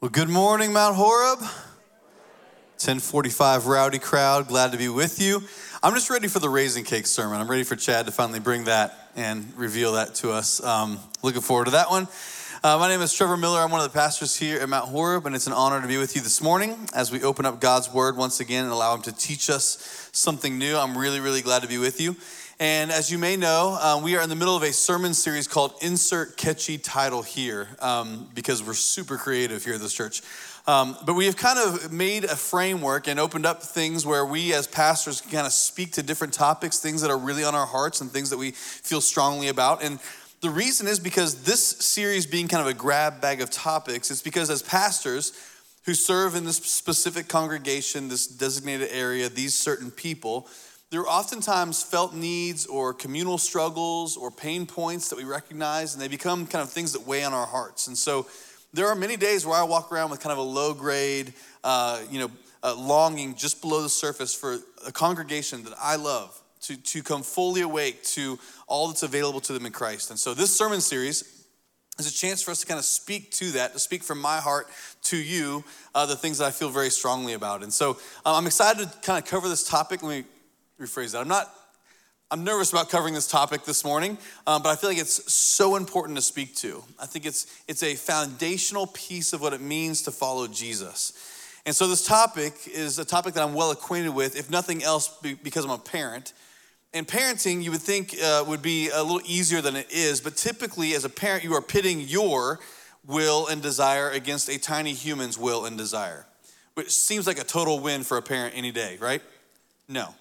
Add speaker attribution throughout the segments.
Speaker 1: Well, good morning, Mount Horeb. 1045 rowdy crowd, glad to be with you. I'm just ready for the raisin cake sermon. I'm ready for Chad to finally bring that and reveal that to us. Um, looking forward to that one. Uh, my name is Trevor Miller. I'm one of the pastors here at Mount Horeb, and it's an honor to be with you this morning as we open up God's Word once again and allow Him to teach us something new. I'm really, really glad to be with you. And as you may know, uh, we are in the middle of a sermon series called Insert Catchy Title Here um, because we're super creative here at this church. Um, but we have kind of made a framework and opened up things where we as pastors can kind of speak to different topics, things that are really on our hearts and things that we feel strongly about. And the reason is because this series being kind of a grab bag of topics, it's because as pastors who serve in this specific congregation, this designated area, these certain people, there are oftentimes felt needs or communal struggles or pain points that we recognize, and they become kind of things that weigh on our hearts. And so there are many days where I walk around with kind of a low grade, uh, you know, uh, longing just below the surface for a congregation that I love to, to come fully awake to all that's available to them in Christ. And so this sermon series is a chance for us to kind of speak to that, to speak from my heart to you, uh, the things that I feel very strongly about. And so um, I'm excited to kind of cover this topic. Let me rephrase that. I'm not, I'm nervous about covering this topic this morning, um, but I feel like it's so important to speak to. I think it's, it's a foundational piece of what it means to follow Jesus. And so this topic is a topic that I'm well acquainted with, if nothing else, because I'm a parent. And parenting, you would think, uh, would be a little easier than it is, but typically, as a parent, you are pitting your will and desire against a tiny human's will and desire, which seems like a total win for a parent any day, right? No.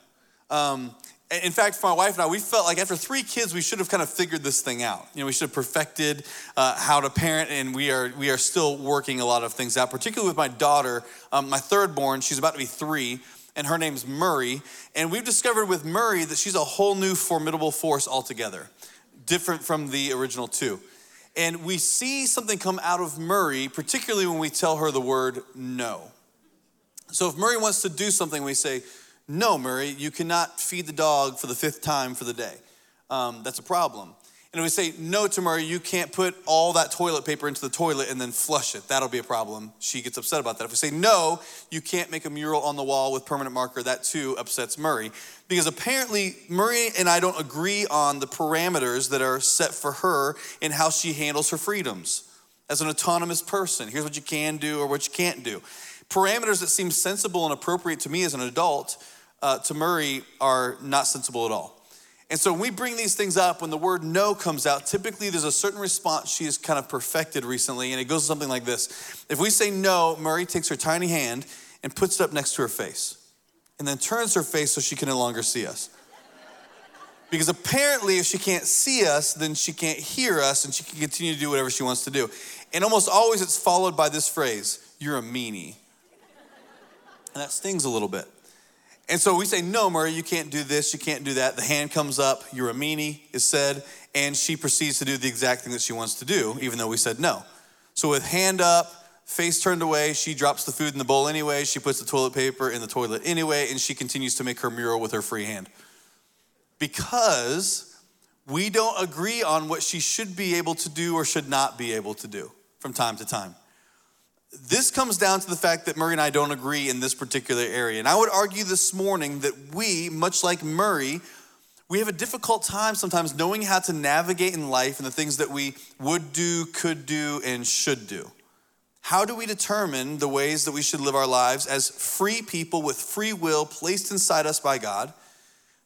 Speaker 1: Um, in fact, my wife and I, we felt like after three kids, we should have kind of figured this thing out. You know, we should have perfected uh, how to parent, and we are we are still working a lot of things out. Particularly with my daughter, um, my third born, she's about to be three, and her name's Murray. And we've discovered with Murray that she's a whole new formidable force altogether, different from the original two. And we see something come out of Murray, particularly when we tell her the word no. So if Murray wants to do something, we say no, Murray, you cannot feed the dog for the fifth time for the day. Um, that's a problem. And if we say no to Murray, you can't put all that toilet paper into the toilet and then flush it. That'll be a problem. She gets upset about that. If we say no, you can't make a mural on the wall with permanent marker, that too upsets Murray. Because apparently, Murray and I don't agree on the parameters that are set for her and how she handles her freedoms as an autonomous person. Here's what you can do or what you can't do. Parameters that seem sensible and appropriate to me as an adult uh, to Murray are not sensible at all. And so when we bring these things up, when the word no comes out, typically there's a certain response she has kind of perfected recently, and it goes something like this. If we say no, Murray takes her tiny hand and puts it up next to her face, and then turns her face so she can no longer see us. Because apparently, if she can't see us, then she can't hear us, and she can continue to do whatever she wants to do. And almost always it's followed by this phrase You're a meanie. And that stings a little bit. And so we say, No, Murray, you can't do this, you can't do that. The hand comes up, you're a meanie, is said, and she proceeds to do the exact thing that she wants to do, even though we said no. So with hand up, face turned away, she drops the food in the bowl anyway, she puts the toilet paper in the toilet anyway, and she continues to make her mural with her free hand. Because we don't agree on what she should be able to do or should not be able to do from time to time this comes down to the fact that Murray and I don't agree in this particular area. And I would argue this morning that we, much like Murray, we have a difficult time sometimes knowing how to navigate in life and the things that we would do, could do, and should do. How do we determine the ways that we should live our lives as free people with free will placed inside us by God?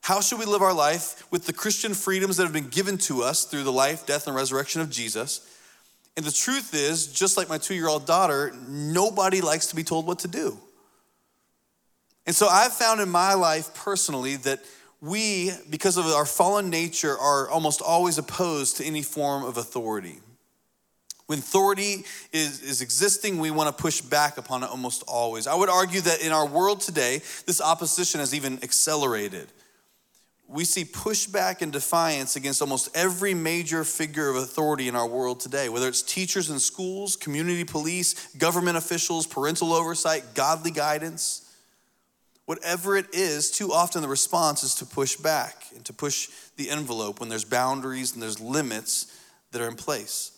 Speaker 1: How should we live our life with the Christian freedoms that have been given to us through the life, death, and resurrection of Jesus? And the truth is, just like my two year old daughter, nobody likes to be told what to do. And so I've found in my life personally that we, because of our fallen nature, are almost always opposed to any form of authority. When authority is, is existing, we want to push back upon it almost always. I would argue that in our world today, this opposition has even accelerated we see pushback and defiance against almost every major figure of authority in our world today, whether it's teachers in schools, community police, government officials, parental oversight, godly guidance. Whatever it is, too often the response is to push back and to push the envelope when there's boundaries and there's limits that are in place.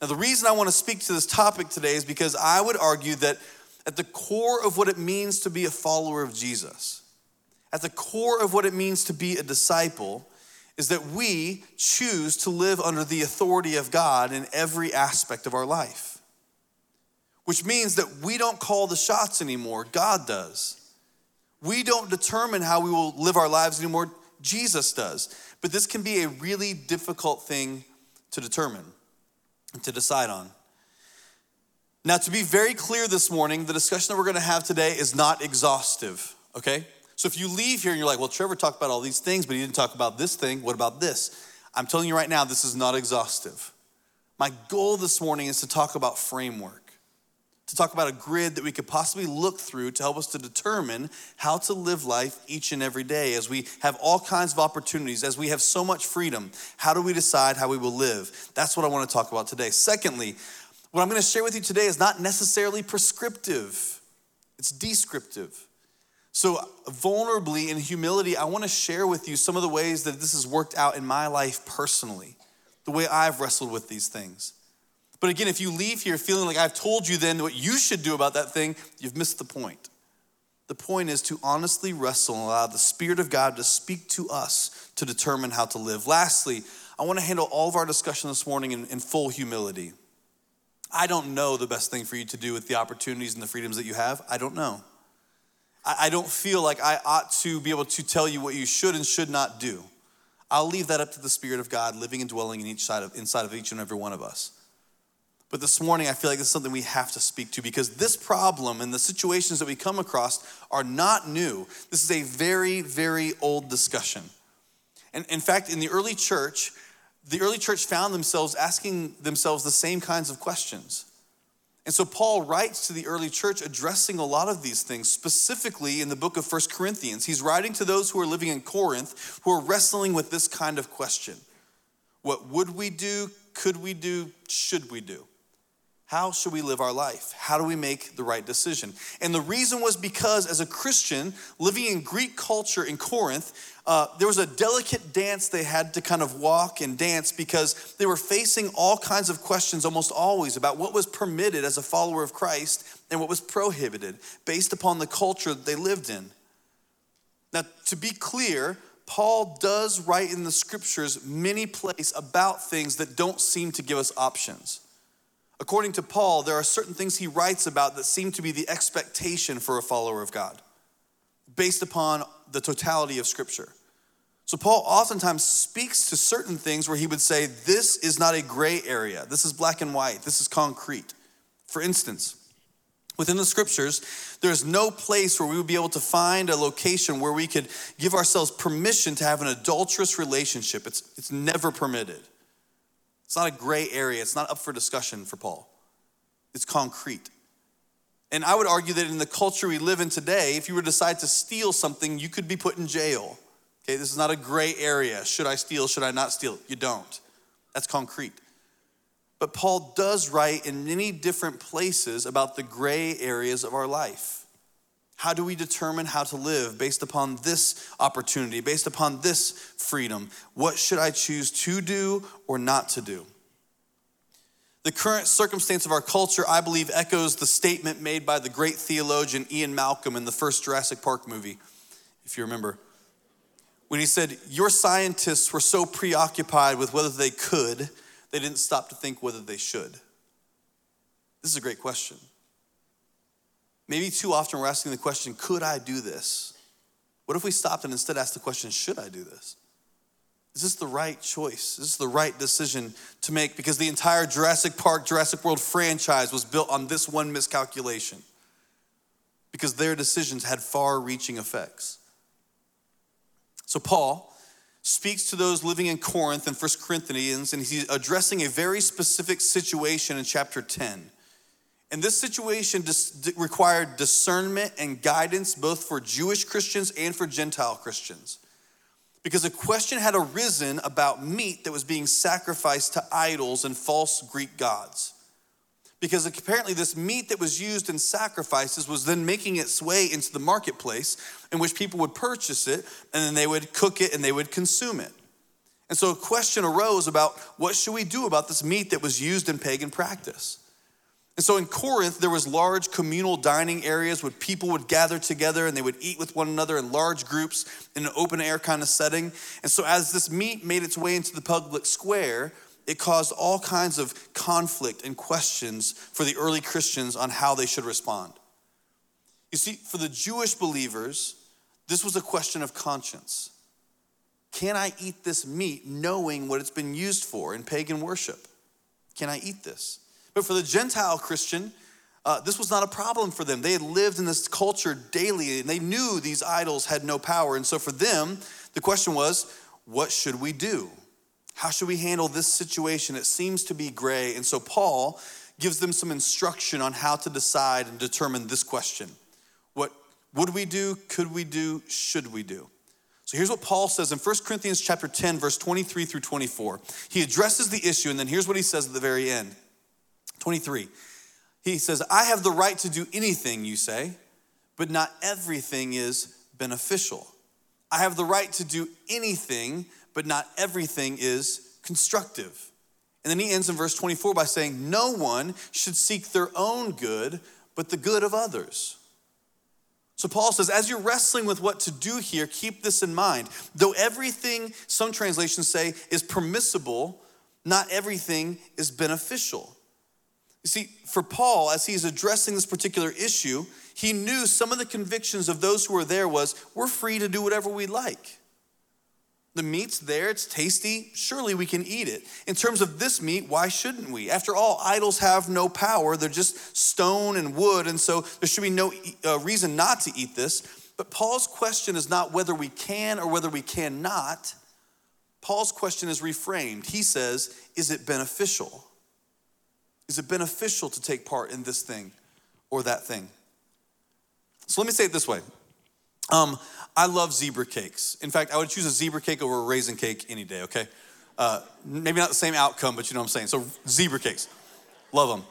Speaker 1: Now, the reason I want to speak to this topic today is because I would argue that at the core of what it means to be a follower of Jesus, at the core of what it means to be a disciple, is that we choose to live under the authority of God in every aspect of our life. Which means that we don't call the shots anymore, God does. We don't determine how we will live our lives anymore, Jesus does. But this can be a really difficult thing to determine and to decide on. Now, to be very clear this morning, the discussion that we're to have today is not exhaustive, okay? So if you leave here and you're like, well, Trevor talked about all these things, but he didn't talk about this thing, what about this? I'm telling you right now, this is not exhaustive. My goal this morning is to talk about framework, to talk about a grid that we could possibly look through to help us to determine how to live life each and every day as we have all kinds of opportunities, as we have so much freedom. How do we decide how we will live? That's what I want to talk about today. Secondly, what I'm going to share with you today is not necessarily prescriptive, it's descriptive. So, vulnerably in humility, I want to share with you some of the ways that this has worked out in my life personally, the way I've wrestled with these things. But again, if you leave here feeling like I've told you then what you should do about that thing, you've missed the point. The point is to honestly wrestle and allow the Spirit of God to speak to us to determine how to live. Lastly, I want to handle all of our discussion this morning in, in full humility. I don't know the best thing for you to do with the opportunities and the freedoms that you have. I don't know. I don't feel like I ought to be able to tell you what you should and should not do. I'll leave that up to the Spirit of God living and dwelling in each side of, inside of each and every one of us. But this morning, I feel like this is something we have to speak to because this problem and the situations that we come across are not new. This is a very, very old discussion. And in fact, in the early church, the early church found themselves asking themselves the same kinds of questions. And so Paul writes to the early church addressing a lot of these things, specifically in the book of First Corinthians. He's writing to those who are living in Corinth who are wrestling with this kind of question What would we do? Could we do? Should we do? How should we live our life? How do we make the right decision? And the reason was because, as a Christian living in Greek culture in Corinth, uh, there was a delicate dance they had to kind of walk and dance because they were facing all kinds of questions almost always about what was permitted as a follower of Christ and what was prohibited based upon the culture that they lived in. Now, to be clear, Paul does write in the scriptures many places about things that don't seem to give us options. According to Paul, there are certain things he writes about that seem to be the expectation for a follower of God based upon the totality of Scripture. So, Paul oftentimes speaks to certain things where he would say, This is not a gray area. This is black and white. This is concrete. For instance, within the scriptures, there's no place where we would be able to find a location where we could give ourselves permission to have an adulterous relationship. It's, it's never permitted. It's not a gray area, it's not up for discussion for Paul. It's concrete. And I would argue that in the culture we live in today, if you were to decide to steal something, you could be put in jail. Okay, this is not a gray area. Should I steal? Should I not steal? You don't. That's concrete. But Paul does write in many different places about the gray areas of our life. How do we determine how to live based upon this opportunity, based upon this freedom? What should I choose to do or not to do? The current circumstance of our culture, I believe, echoes the statement made by the great theologian Ian Malcolm in the first Jurassic Park movie, if you remember. When he said, Your scientists were so preoccupied with whether they could, they didn't stop to think whether they should. This is a great question. Maybe too often we're asking the question, Could I do this? What if we stopped and instead asked the question, Should I do this? Is this the right choice? Is this the right decision to make? Because the entire Jurassic Park, Jurassic World franchise was built on this one miscalculation. Because their decisions had far reaching effects. So, Paul speaks to those living in Corinth in 1 Corinthians, and he's addressing a very specific situation in chapter 10. And this situation dis- required discernment and guidance both for Jewish Christians and for Gentile Christians because a question had arisen about meat that was being sacrificed to idols and false Greek gods. Because apparently, this meat that was used in sacrifices was then making its way into the marketplace in which people would purchase it and then they would cook it and they would consume it. And so a question arose about what should we do about this meat that was used in pagan practice? And so in Corinth, there was large communal dining areas where people would gather together and they would eat with one another in large groups in an open air kind of setting. And so as this meat made its way into the public square, it caused all kinds of conflict and questions for the early Christians on how they should respond. You see, for the Jewish believers, this was a question of conscience. Can I eat this meat knowing what it's been used for in pagan worship? Can I eat this? But for the Gentile Christian, uh, this was not a problem for them. They had lived in this culture daily and they knew these idols had no power. And so for them, the question was, what should we do? How should we handle this situation? It seems to be gray. And so Paul gives them some instruction on how to decide and determine this question What would we do? Could we do? Should we do? So here's what Paul says in 1 Corinthians chapter 10 verse 23 through 24. He addresses the issue and then here's what he says at the very end. 23. He says, I have the right to do anything, you say, but not everything is beneficial. I have the right to do anything, but not everything is constructive. And then he ends in verse 24 by saying, No one should seek their own good, but the good of others. So Paul says, as you're wrestling with what to do here, keep this in mind. Though everything, some translations say, is permissible, not everything is beneficial. You see, for Paul, as he's addressing this particular issue, he knew some of the convictions of those who were there was we're free to do whatever we like. The meat's there, it's tasty, surely we can eat it. In terms of this meat, why shouldn't we? After all, idols have no power, they're just stone and wood, and so there should be no uh, reason not to eat this. But Paul's question is not whether we can or whether we cannot. Paul's question is reframed. He says, Is it beneficial? Is it beneficial to take part in this thing or that thing? So let me say it this way. Um, I love zebra cakes. In fact, I would choose a zebra cake over a raisin cake any day, okay? Uh, maybe not the same outcome, but you know what I'm saying. So, zebra cakes, love them.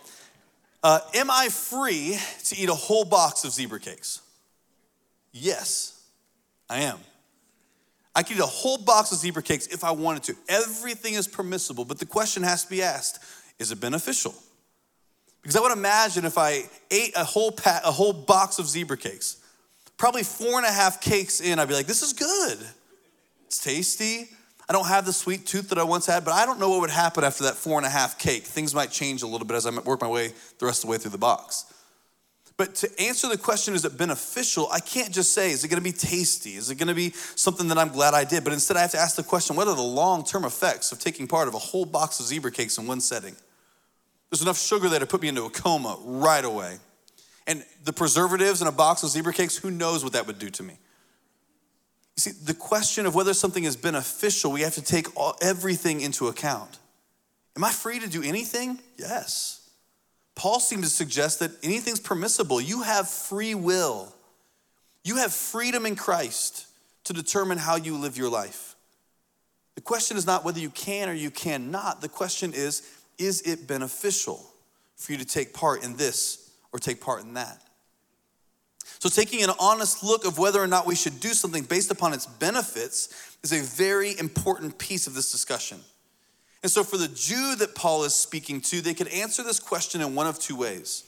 Speaker 1: Uh, am I free to eat a whole box of zebra cakes? Yes, I am. I could eat a whole box of zebra cakes if I wanted to. Everything is permissible, but the question has to be asked is it beneficial? Because I would imagine if I ate a whole, pat, a whole box of zebra cakes, probably four and a half cakes in, I'd be like, this is good. It's tasty. I don't have the sweet tooth that I once had, but I don't know what would happen after that four and a half cake. Things might change a little bit as I work my way the rest of the way through the box. But to answer the question, is it beneficial? I can't just say, is it gonna be tasty? Is it gonna be something that I'm glad I did? But instead, I have to ask the question, what are the long term effects of taking part of a whole box of zebra cakes in one setting? There's enough sugar there to put me into a coma right away. And the preservatives in a box of zebra cakes, who knows what that would do to me? You see, the question of whether something is beneficial, we have to take all, everything into account. Am I free to do anything? Yes. Paul seems to suggest that anything's permissible. You have free will, you have freedom in Christ to determine how you live your life. The question is not whether you can or you cannot. The question is, is it beneficial for you to take part in this or take part in that? So, taking an honest look of whether or not we should do something based upon its benefits is a very important piece of this discussion. And so, for the Jew that Paul is speaking to, they could answer this question in one of two ways.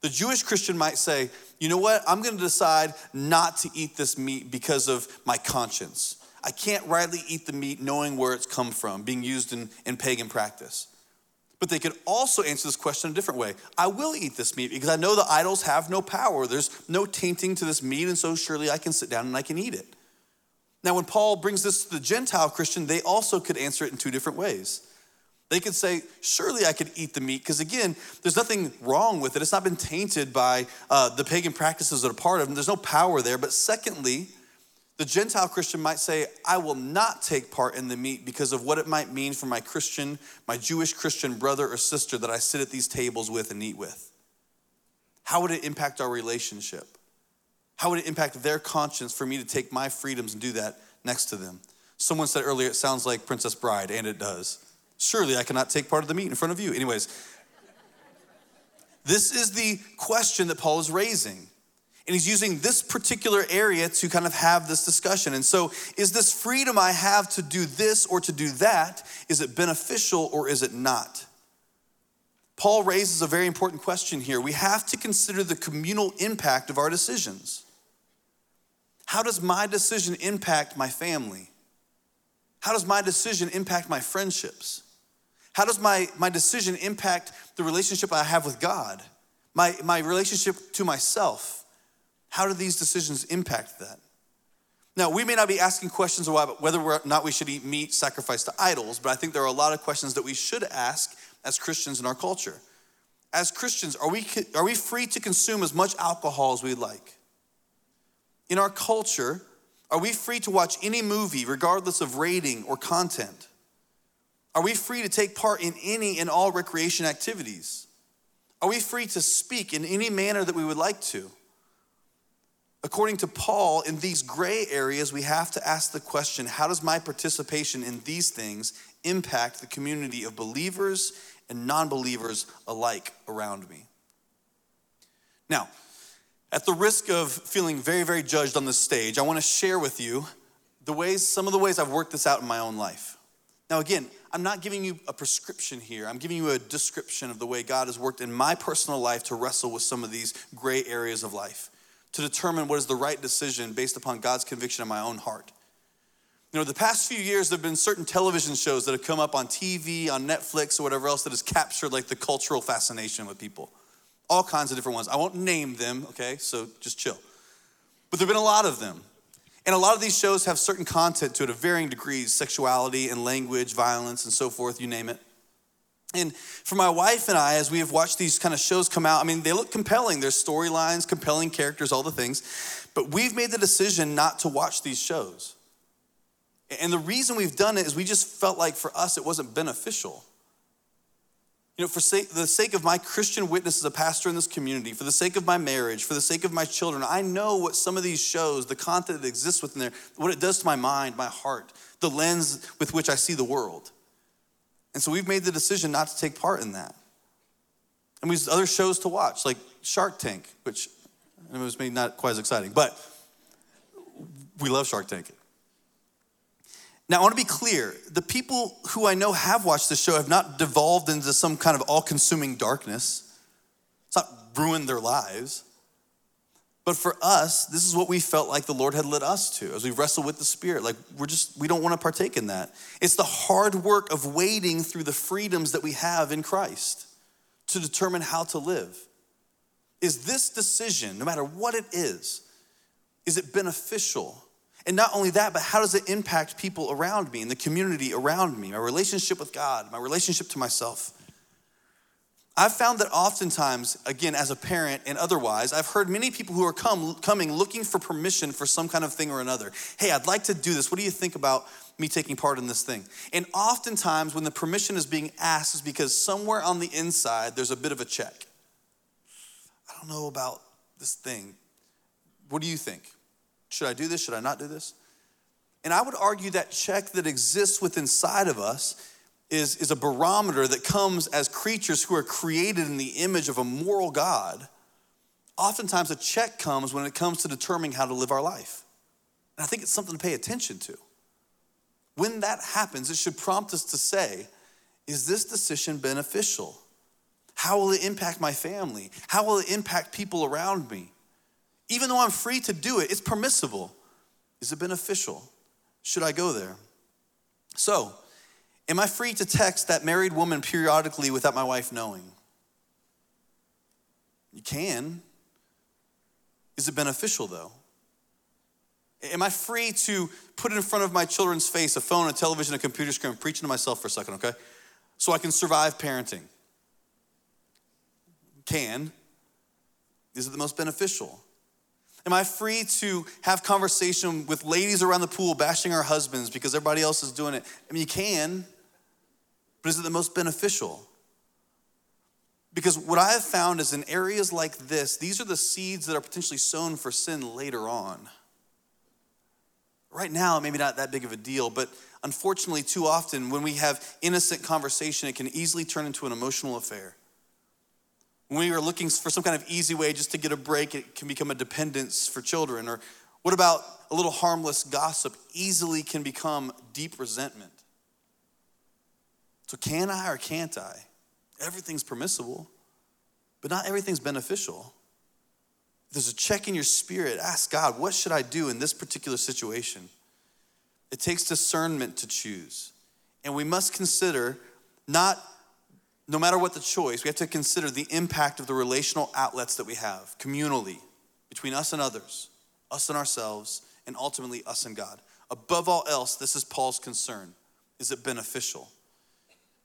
Speaker 1: The Jewish Christian might say, you know what, I'm gonna decide not to eat this meat because of my conscience. I can't rightly eat the meat knowing where it's come from, being used in, in pagan practice. But they could also answer this question a different way. I will eat this meat because I know the idols have no power. There's no tainting to this meat, and so surely I can sit down and I can eat it. Now, when Paul brings this to the Gentile Christian, they also could answer it in two different ways. They could say, Surely I could eat the meat, because again, there's nothing wrong with it. It's not been tainted by uh, the pagan practices that are part of it. There's no power there. But secondly, the Gentile Christian might say, I will not take part in the meat because of what it might mean for my Christian, my Jewish Christian brother or sister that I sit at these tables with and eat with. How would it impact our relationship? How would it impact their conscience for me to take my freedoms and do that next to them? Someone said earlier, it sounds like Princess Bride, and it does. Surely I cannot take part of the meat in front of you. Anyways, this is the question that Paul is raising. And he's using this particular area to kind of have this discussion. And so, is this freedom I have to do this or to do that, is it beneficial or is it not? Paul raises a very important question here. We have to consider the communal impact of our decisions. How does my decision impact my family? How does my decision impact my friendships? How does my, my decision impact the relationship I have with God? My, my relationship to myself? How do these decisions impact that? Now, we may not be asking questions about whether or not we should eat meat sacrificed to idols, but I think there are a lot of questions that we should ask as Christians in our culture. As Christians, are we, are we free to consume as much alcohol as we like? In our culture, are we free to watch any movie regardless of rating or content? Are we free to take part in any and all recreation activities? Are we free to speak in any manner that we would like to? According to Paul, in these gray areas, we have to ask the question how does my participation in these things impact the community of believers and non believers alike around me. Now, at the risk of feeling very, very judged on this stage, I want to share with you the ways, some of the ways I've worked this out in my own life. Now, again, I'm not giving you a prescription here. I'm giving you a description of the way God has worked in my personal life to wrestle with some of these gray areas of life, to determine what is the right decision based upon God's conviction in my own heart. You know, the past few years, there have been certain television shows that have come up on TV, on Netflix, or whatever else that has captured like the cultural fascination with people. All kinds of different ones. I won't name them, okay? So just chill. But there have been a lot of them. And a lot of these shows have certain content to it of varying degrees sexuality and language, violence, and so forth, you name it. And for my wife and I, as we have watched these kind of shows come out, I mean, they look compelling. There's storylines, compelling characters, all the things. But we've made the decision not to watch these shows. And the reason we've done it is we just felt like for us it wasn't beneficial. Know, for sake, the sake of my Christian witness as a pastor in this community, for the sake of my marriage, for the sake of my children, I know what some of these shows, the content that exists within there, what it does to my mind, my heart, the lens with which I see the world. And so we've made the decision not to take part in that. And we have other shows to watch, like Shark Tank, which it was maybe not quite as exciting, but we love Shark Tank. Now, I want to be clear the people who I know have watched this show have not devolved into some kind of all consuming darkness, it's not ruined their lives. But for us, this is what we felt like the Lord had led us to as we wrestle with the Spirit. Like, we're just, we don't want to partake in that. It's the hard work of wading through the freedoms that we have in Christ to determine how to live. Is this decision, no matter what it is, is it beneficial? And not only that, but how does it impact people around me and the community around me, my relationship with God, my relationship to myself? I've found that oftentimes, again, as a parent and otherwise, I've heard many people who are come, coming looking for permission for some kind of thing or another. Hey, I'd like to do this. What do you think about me taking part in this thing? And oftentimes, when the permission is being asked, is because somewhere on the inside, there's a bit of a check. I don't know about this thing. What do you think? Should I do this? Should I not do this? And I would argue that check that exists within inside of us is, is a barometer that comes as creatures who are created in the image of a moral God. Oftentimes, a check comes when it comes to determining how to live our life. And I think it's something to pay attention to. When that happens, it should prompt us to say, is this decision beneficial? How will it impact my family? How will it impact people around me? Even though I'm free to do it, it's permissible. Is it beneficial? Should I go there? So, am I free to text that married woman periodically without my wife knowing? You can. Is it beneficial though? Am I free to put in front of my children's face a phone, a television, a computer screen, preaching to myself for a second, okay? So I can survive parenting? Can. Is it the most beneficial? Am I free to have conversation with ladies around the pool bashing our husbands because everybody else is doing it? I mean, you can, but is it the most beneficial? Because what I have found is in areas like this, these are the seeds that are potentially sown for sin later on. Right now, maybe not that big of a deal, but unfortunately, too often when we have innocent conversation, it can easily turn into an emotional affair When we are looking for some kind of easy way just to get a break, it can become a dependence for children. Or what about a little harmless gossip easily can become deep resentment? So, can I or can't I? Everything's permissible, but not everything's beneficial. There's a check in your spirit. Ask God, what should I do in this particular situation? It takes discernment to choose. And we must consider not, no matter what the choice, we have to consider the impact of the relational outlets that we have communally, between us and others, us and ourselves, and ultimately us and God. Above all else, this is Paul's concern. Is it beneficial?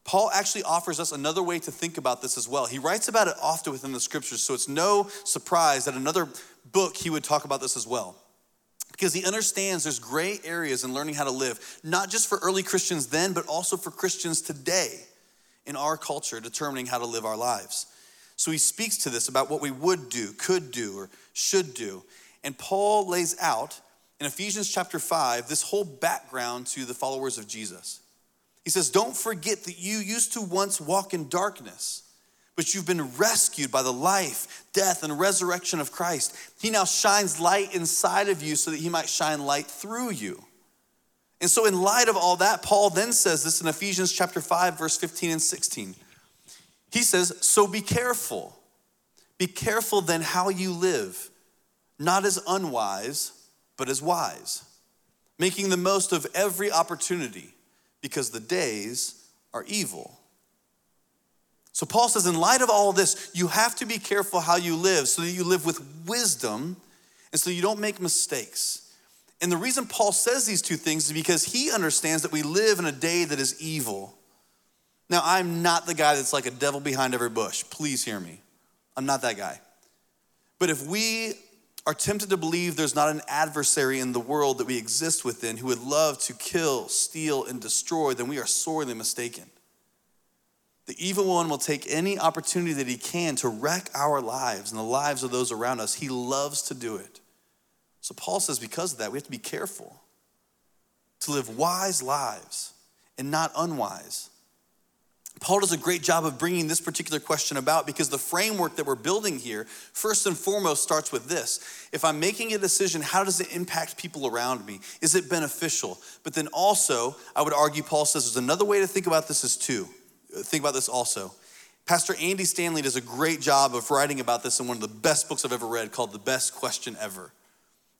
Speaker 1: Paul actually offers us another way to think about this as well. He writes about it often within the scriptures, so it's no surprise that another book he would talk about this as well. Because he understands there's gray areas in learning how to live, not just for early Christians then, but also for Christians today in our culture, determining how to live our lives. So he speaks to this about what we would do, could do, or should do. And Paul lays out in Ephesians chapter 5 this whole background to the followers of Jesus. He says, Don't forget that you used to once walk in darkness, but you've been rescued by the life, death, and resurrection of Christ. He now shines light inside of you so that he might shine light through you. And so, in light of all that, Paul then says this in Ephesians chapter 5, verse 15 and 16. He says, So be careful. Be careful then how you live, not as unwise, but as wise, making the most of every opportunity because the days are evil. So Paul says, in light of all this, you have to be careful how you live so that you live with wisdom and so you don't make mistakes. And the reason Paul says these two things is because he understands that we live in a day that is evil. Now, I'm not the guy that's like a devil behind every bush. Please hear me. I'm not that guy. But if we are tempted to believe there's not an adversary in the world that we exist within who would love to kill, steal, and destroy, then we are sorely mistaken. The evil one will take any opportunity that he can to wreck our lives and the lives of those around us. He loves to do it. So Paul says, because of that, we have to be careful to live wise lives and not unwise. Paul does a great job of bringing this particular question about because the framework that we're building here, first and foremost, starts with this. If I'm making a decision, how does it impact people around me? Is it beneficial? But then also, I would argue, Paul says there's another way to think about this is too. Uh, think about this also. Pastor Andy Stanley does a great job of writing about this in one of the best books I've ever read called The Best Question Ever.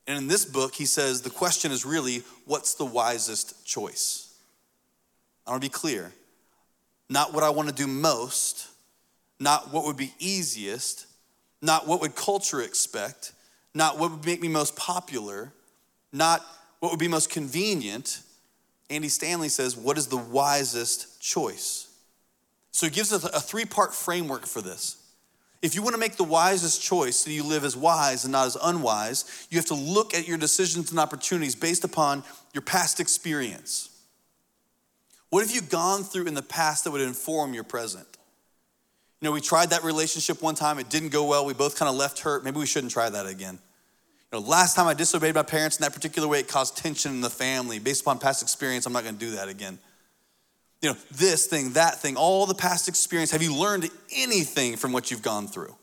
Speaker 1: And in this book, he says the question is really what's the wisest choice? I want to be clear not what I want to do most, not what would be easiest, not what would culture expect, not what would make me most popular, not what would be most convenient. Andy Stanley says, What is the wisest choice? So he gives us a three part framework for this. If you want to make the wisest choice so you live as wise and not as unwise, you have to look at your decisions and opportunities based upon your past experience. What have you gone through in the past that would inform your present? You know, we tried that relationship one time, it didn't go well, we both kind of left hurt. Maybe we shouldn't try that again. You know, last time I disobeyed my parents in that particular way, it caused tension in the family. Based upon past experience, I'm not gonna do that again. You know, this thing, that thing, all the past experience. Have you learned anything from what you've gone through?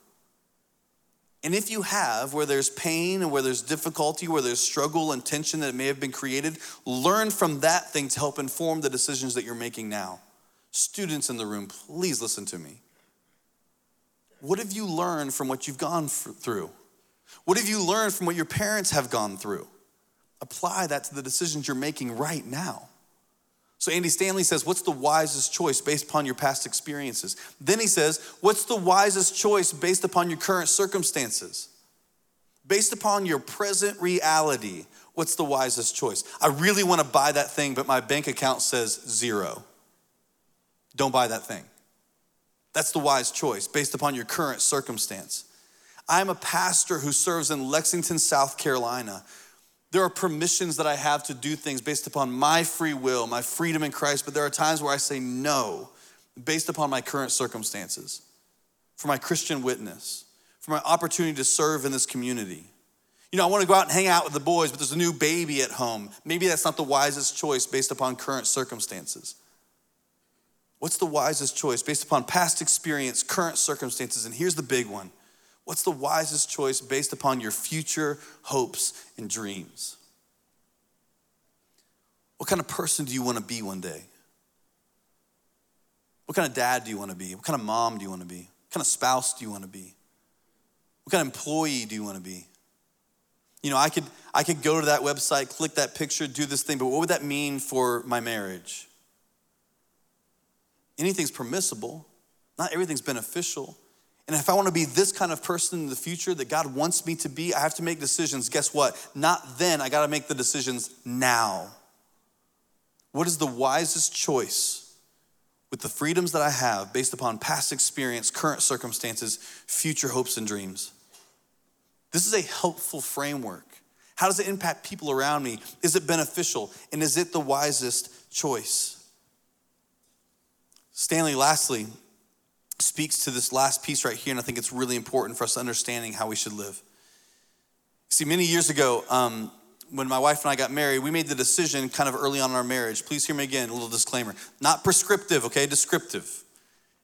Speaker 1: And if you have, where there's pain and where there's difficulty, where there's struggle and tension that may have been created, learn from that thing to help inform the decisions that you're making now. Students in the room, please listen to me. What have you learned from what you've gone through? What have you learned from what your parents have gone through? Apply that to the decisions you're making right now. So Andy Stanley says, What's the wisest choice based upon your past experiences? Then he says, What's the wisest choice based upon your current circumstances? Based upon your present reality, what's the wisest choice? I really want to buy that thing, but my bank account says zero. Don't buy that thing. That's the wise choice based upon your current circumstance. I'm a pastor who serves in Lexington, South Carolina. There are permissions that I have to do things based upon my free will, my freedom in Christ, but there are times where I say no based upon my current circumstances, for my Christian witness, for my opportunity to serve in this community. You know, I want to go out and hang out with the boys, but there's a new baby at home. Maybe that's not the wisest choice based upon current circumstances. What's the wisest choice based upon past experience, current circumstances? And here's the big one What's the wisest choice based upon your future hopes and dreams? What kind of person do you want to be one day? What kind of dad do you want to be? What kind of mom do you want to be? What kind of spouse do you want to be? What kind of employee do you want to be? You know, I could I could go to that website, click that picture, do this thing, but what would that mean for my marriage? Anything's permissible. Not everything's beneficial. And if I want to be this kind of person in the future that God wants me to be, I have to make decisions. Guess what? Not then, I got to make the decisions now. What is the wisest choice with the freedoms that I have based upon past experience, current circumstances, future hopes and dreams? This is a helpful framework. How does it impact people around me? Is it beneficial? And is it the wisest choice? Stanley, lastly, speaks to this last piece right here, and I think it's really important for us understanding how we should live. See, many years ago, um, when my wife and I got married, we made the decision kind of early on in our marriage. Please hear me again, a little disclaimer. Not prescriptive, okay, descriptive.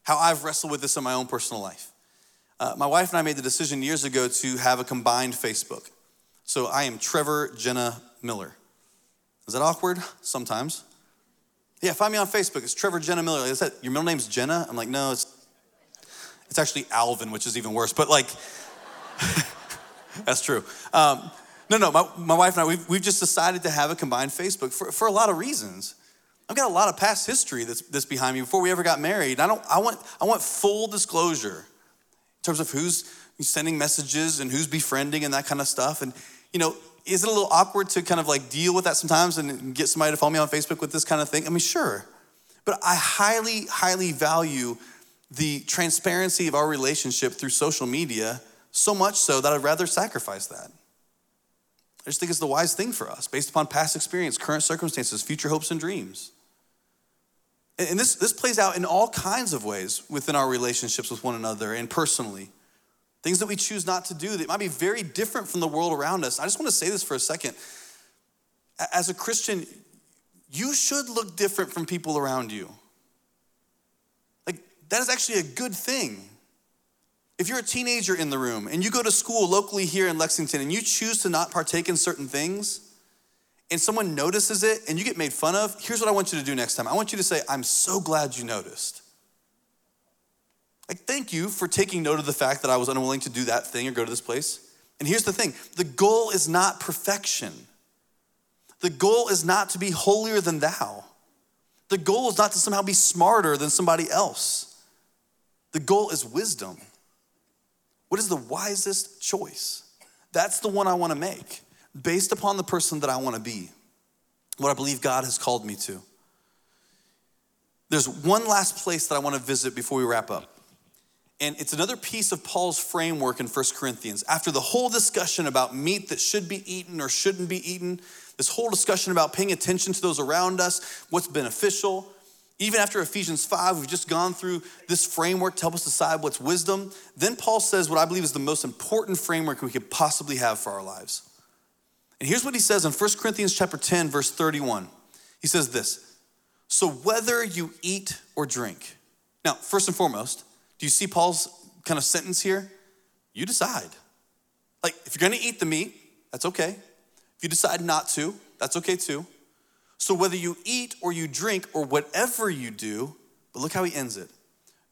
Speaker 1: How I've wrestled with this in my own personal life. Uh, my wife and I made the decision years ago to have a combined Facebook. So I am Trevor Jenna Miller. Is that awkward? Sometimes. Yeah, find me on Facebook. It's Trevor Jenna Miller. Is that your middle name's Jenna? I'm like, no, it's it's actually Alvin, which is even worse. But like, that's true. Um, no, no, my, my wife and I, we've, we've just decided to have a combined Facebook for, for a lot of reasons. I've got a lot of past history that's, that's behind me before we ever got married. I, don't, I, want, I want full disclosure in terms of who's sending messages and who's befriending and that kind of stuff. And, you know, is it a little awkward to kind of like deal with that sometimes and get somebody to follow me on Facebook with this kind of thing? I mean, sure. But I highly, highly value the transparency of our relationship through social media so much so that I'd rather sacrifice that. I just think it's the wise thing for us based upon past experience, current circumstances, future hopes and dreams. And this, this plays out in all kinds of ways within our relationships with one another and personally. Things that we choose not to do that might be very different from the world around us. I just want to say this for a second. As a Christian, you should look different from people around you that is actually a good thing. If you're a teenager in the room and you go to school locally here in Lexington and you choose to not partake in certain things, and someone notices it and you get made fun of, here's what I want you to do next time. I want you to say, I'm so glad you noticed. Like, thank you for taking note of the fact that I was unwilling to do that thing or go to this place. And here's the thing the goal is not perfection, the goal is not to be holier than thou. The goal is not to somehow be smarter than somebody else. The goal is wisdom. What is the wisest choice? That's the one I want to make based upon the person that I want to be, what I believe God has called me to. There's one last place that I want to visit before we wrap up. And it's another piece of Paul's framework in 1 Corinthians. After the whole discussion about meat that should be eaten or shouldn't be eaten, this whole discussion about paying attention to those around us, what's beneficial, even after Ephesians 5, we've just gone through this framework to help us decide what's wisdom. Then Paul says what I believe is the most important framework we could possibly have for our lives. And here's what he says in 1 Corinthians chapter 10, verse 31. He says this: So whether you eat or drink. Now, first and foremost, do you see Paul's kind of sentence here? You decide. Like, if you're gonna eat the meat, that's okay. If you decide not to, that's okay too. So whether you eat or you drink or whatever you do, but look how he ends it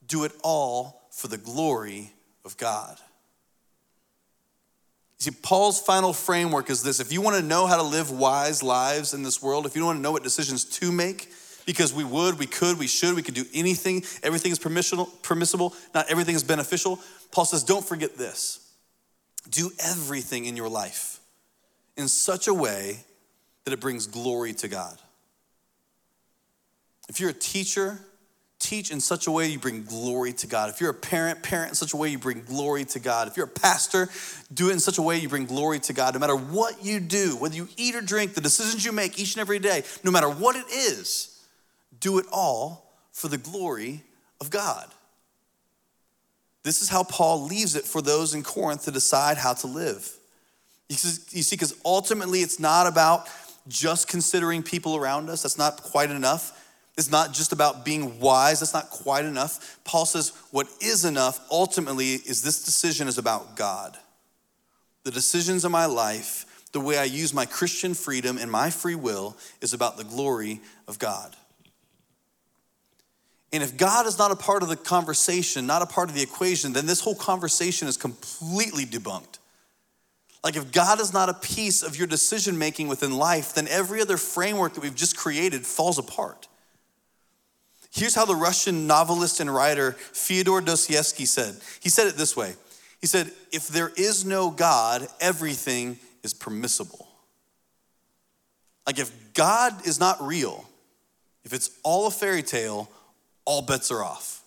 Speaker 1: do it all for the glory of God. You see, Paul's final framework is this if you want to know how to live wise lives in this world, if you want to know what decisions to make, because we would, we could, we should, we could do anything, everything is permissible, not everything is beneficial. Paul says, don't forget this. Do everything in your life in such a way that it brings glory to God. If you're a teacher, teach in such a way you bring glory to God. If you're a parent, parent in such a way you bring glory to God. If you're a pastor, do it in such a way you bring glory to God. No matter what you do, whether you eat or drink, the decisions you make each and every day, no matter what it is, do it all for the glory of God. This is how Paul leaves it for those in Corinth to decide how to live. You see, because ultimately it's not about just considering people around us. That's not quite enough. It's not just about being wise, that's not quite enough. Paul says what is enough ultimately is this decision is about God. The decisions of my life, the way I use my Christian freedom and my free will is about the glory of God. And if God is not a part of the conversation, not a part of the equation, then this whole conversation is completely debunked. Like, if God is not a piece of your decision making within life, then every other framework that we've just created falls apart. Here's how the Russian novelist and writer Fyodor Dostoevsky said. He said it this way He said, If there is no God, everything is permissible. Like, if God is not real, if it's all a fairy tale, all bets are off.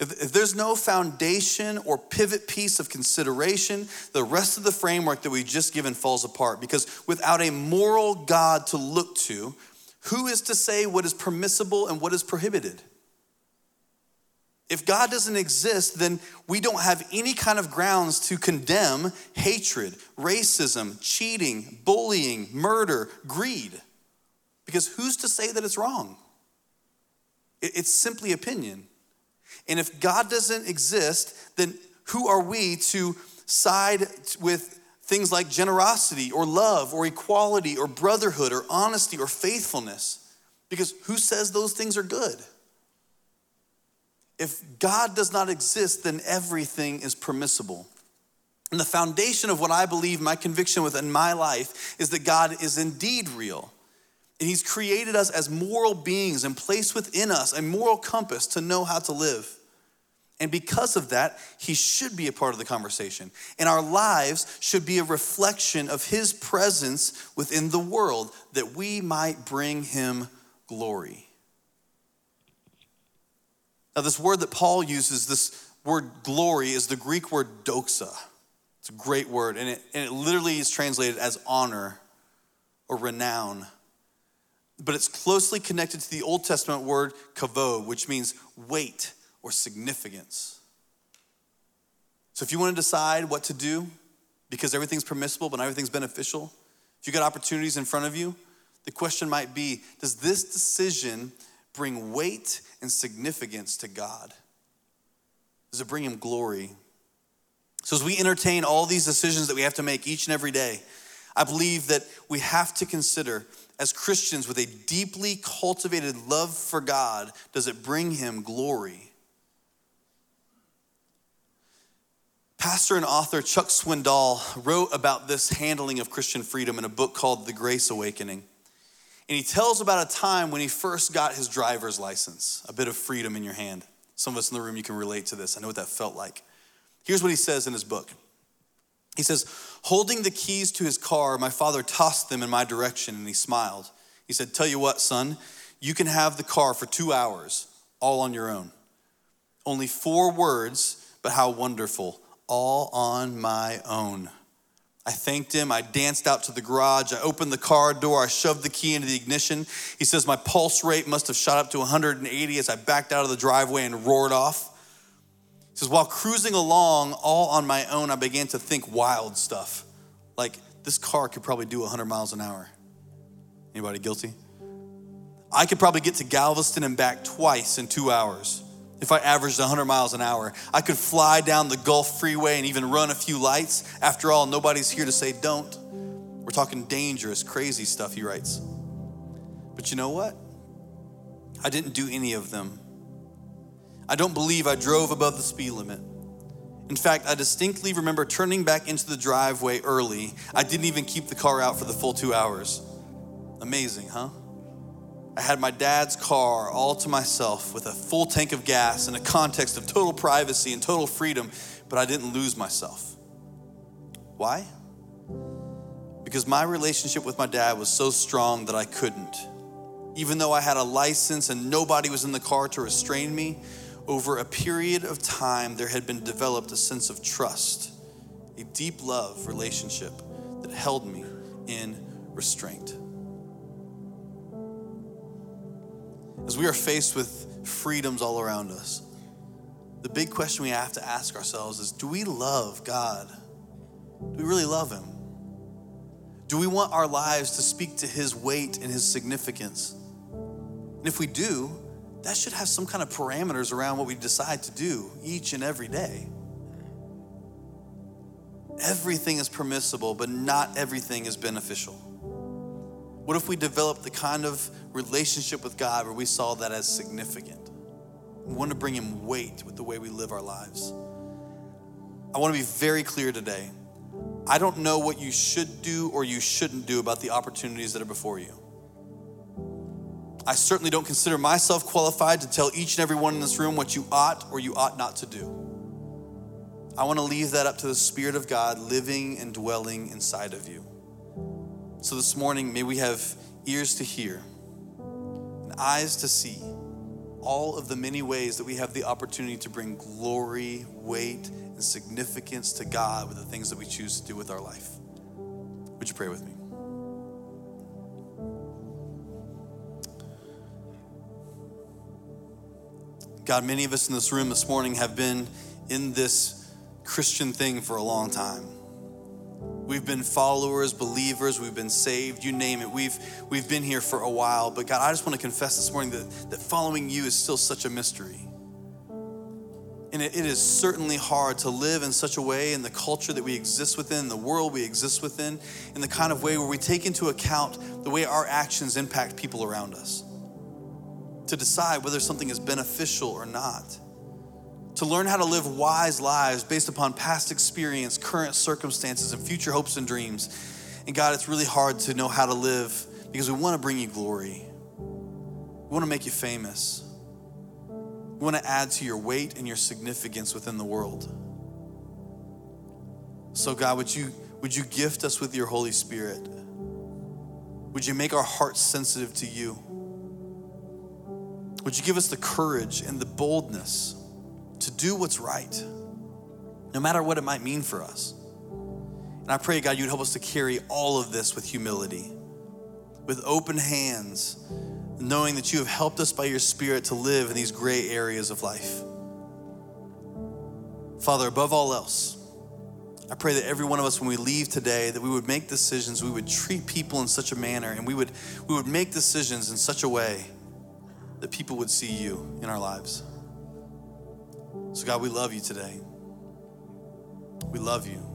Speaker 1: If, if, there's no foundation or pivot piece of consideration, the rest of the framework that we've just given falls apart because without a moral God to look to, who is to say what is permissible and what is prohibited? If God doesn't exist, then we don't have any kind of grounds to condemn hatred, racism, cheating, bullying, murder, greed. Because who's to say that it's wrong? It's simply opinion. And if God doesn't exist, then who are we to side with things like generosity or love or equality or brotherhood or honesty or faithfulness. Because who says those things are good? If God does not exist, then everything is permissible. And the foundation of what I believe, my conviction within my life, is that God is indeed real. And He's created us as moral beings and placed within us a moral compass to know how to live. And because of that, he should be a part of the conversation. And our lives should be a reflection of his presence within the world that we might bring him glory. Now, this word that Paul uses, this word glory, is the Greek word doxa. It's a great word, and it, and it literally is translated as honor or renown. But it's closely connected to the Old Testament word kavod, which means weight or significance. So if you want to decide what to do, because everything's permissible but not everything's beneficial, if you got opportunities in front of you, the question might be Does this decision bring weight and significance to God? Does it bring Him glory? So, as we entertain all these decisions that we have to make each and every day, I believe that we have to consider as Christians with a deeply cultivated love for God, does it bring Him glory? Pastor and author Chuck Swindoll wrote about this handling of Christian freedom in a book called The Grace Awakening. And he tells about a time when he first got his driver's license, a bit of freedom in your hand. Some of us in the room, you can relate to this. I know what that felt like. Here's what he says in his book He says, Holding the keys to his car, my father tossed them in my direction and he smiled. He said, Tell you what, son, you can have the car for two hours, all on your own. Only four words, but how wonderful all on my own. I thanked him. I danced out to the garage. I opened the car door. I shoved the key into the ignition. He says my pulse rate must have shot up to 180 as I backed out of the driveway and roared off. He says, while cruising along all on my own, I began to think wild stuff. Like, this car could probably do 100 miles an hour. Anybody guilty? I could probably get to Galveston and back twice in two hours if I averaged 100 miles an hour. I could fly down the Gulf Freeway and even run a few lights. After all, nobody's here to say don't. We're talking dangerous, crazy stuff, he writes. But you know what? I didn't do any of them. I don't believe I drove above the speed limit. In fact, I distinctly remember turning back into the driveway early. I didn't even keep the car out for the full two hours. Amazing, huh? I had my dad's car all to myself with a full tank of gas in a context of total privacy and total freedom, but I didn't lose myself. Why? Because my relationship with my dad was so strong that I couldn't. Even though I had a license and nobody was in the car to restrain me, over a period of time, there had been developed a sense of trust, a deep love relationship that held me in restraint. As we are faced with freedoms all around us, the big question we have to ask ourselves is do we love God? Do we really love Him? Do we want our lives to speak to His weight and His significance? And if we do, that should have some kind of parameters around what we decide to do each and every day. Everything is permissible, but not everything is beneficial. What if we developed the kind of relationship with God where we saw that as significant? We want to bring Him weight with the way we live our lives. I want to be very clear today. I don't know what you should do or you shouldn't do about the opportunities that are before you. I certainly don't consider myself qualified to tell each and every one in this room what you ought or you ought not to do. I want to leave that up to the Spirit of God living and dwelling inside of you. So this morning, may we have ears to hear and eyes to see all of the many ways that we have the opportunity to bring glory, weight, and significance to God with the things that we choose to do with our life. Would you pray with me? God, many of us in this room this morning have been in this Christian thing for a long time. We've been followers, believers, we've been saved, you name it. We've, we've been here for a while. But God, I just want to confess this morning that, that following you is still such a mystery. And it, it is certainly hard to live in such a way in the culture that we exist within, the world we exist within, in the kind of way where we take into account the way our actions impact people around us to decide whether something is beneficial or not, to learn how to live wise lives based upon past experience, current circumstances, and future hopes and dreams. And God, it's really hard to know how to live because we want to bring you glory. We want to make you famous. We want to add to your weight and your significance within the world. So, God, would you, would you gift us with your Holy Spirit? Would you make our hearts sensitive to you? Would you give us the courage and the boldness to do what's right, no matter what it might mean for us? And I pray, God, you'd help us to carry all of this with humility, with open hands, knowing that you have helped us by your Spirit to live in these gray areas of life. Father, above all else, I pray that every one of us, when we leave today, that we would make decisions, we would treat people in such a manner, and we would, we would make decisions in such a way that people would see you in our lives. So, God, we love you today. We love you.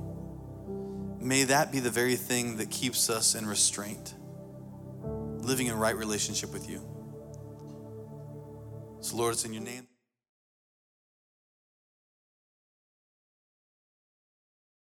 Speaker 1: May that be the very thing that keeps us in restraint, living in right relationship with you. So, Lord, it's in your name.